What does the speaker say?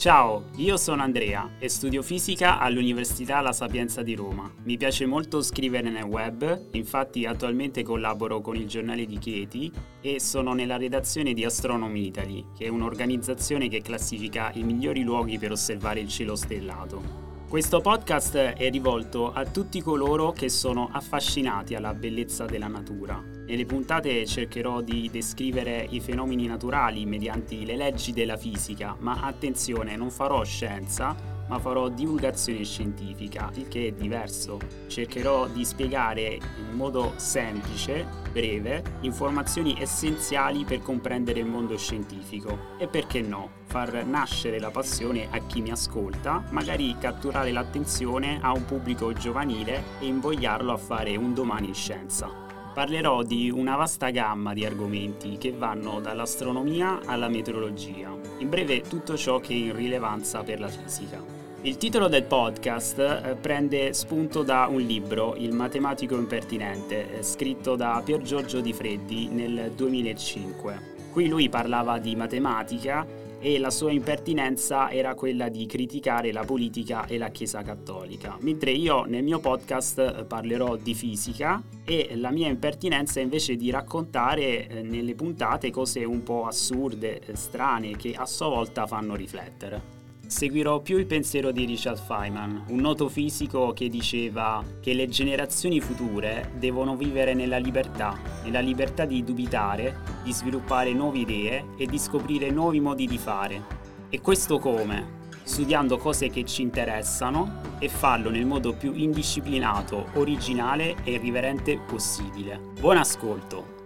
Ciao, io sono Andrea e studio fisica all'Università La Sapienza di Roma. Mi piace molto scrivere nel web, infatti attualmente collaboro con il giornale di Chieti e sono nella redazione di Astronomy Italy, che è un'organizzazione che classifica i migliori luoghi per osservare il cielo stellato. Questo podcast è rivolto a tutti coloro che sono affascinati alla bellezza della natura. Nelle puntate cercherò di descrivere i fenomeni naturali mediante le leggi della fisica, ma attenzione, non farò scienza, ma farò divulgazione scientifica, il che è diverso. Cercherò di spiegare in modo semplice, breve, informazioni essenziali per comprendere il mondo scientifico e perché no, far nascere la passione a chi mi ascolta, magari catturare l'attenzione a un pubblico giovanile e invogliarlo a fare un domani in scienza. Parlerò di una vasta gamma di argomenti che vanno dall'astronomia alla meteorologia, in breve tutto ciò che è in rilevanza per la fisica. Il titolo del podcast eh, prende spunto da un libro, Il matematico impertinente, eh, scritto da Pier Giorgio Di Freddi nel 2005. Qui lui parlava di matematica e la sua impertinenza era quella di criticare la politica e la Chiesa cattolica, mentre io nel mio podcast eh, parlerò di fisica e la mia impertinenza è invece di raccontare nelle puntate cose un po' assurde, strane, che a sua volta fanno riflettere. Seguirò più il pensiero di Richard Feynman, un noto fisico che diceva che le generazioni future devono vivere nella libertà, nella libertà di dubitare, di sviluppare nuove idee e di scoprire nuovi modi di fare. E questo come? Studiando cose che ci interessano e farlo nel modo più indisciplinato, originale e irriverente possibile. Buon ascolto!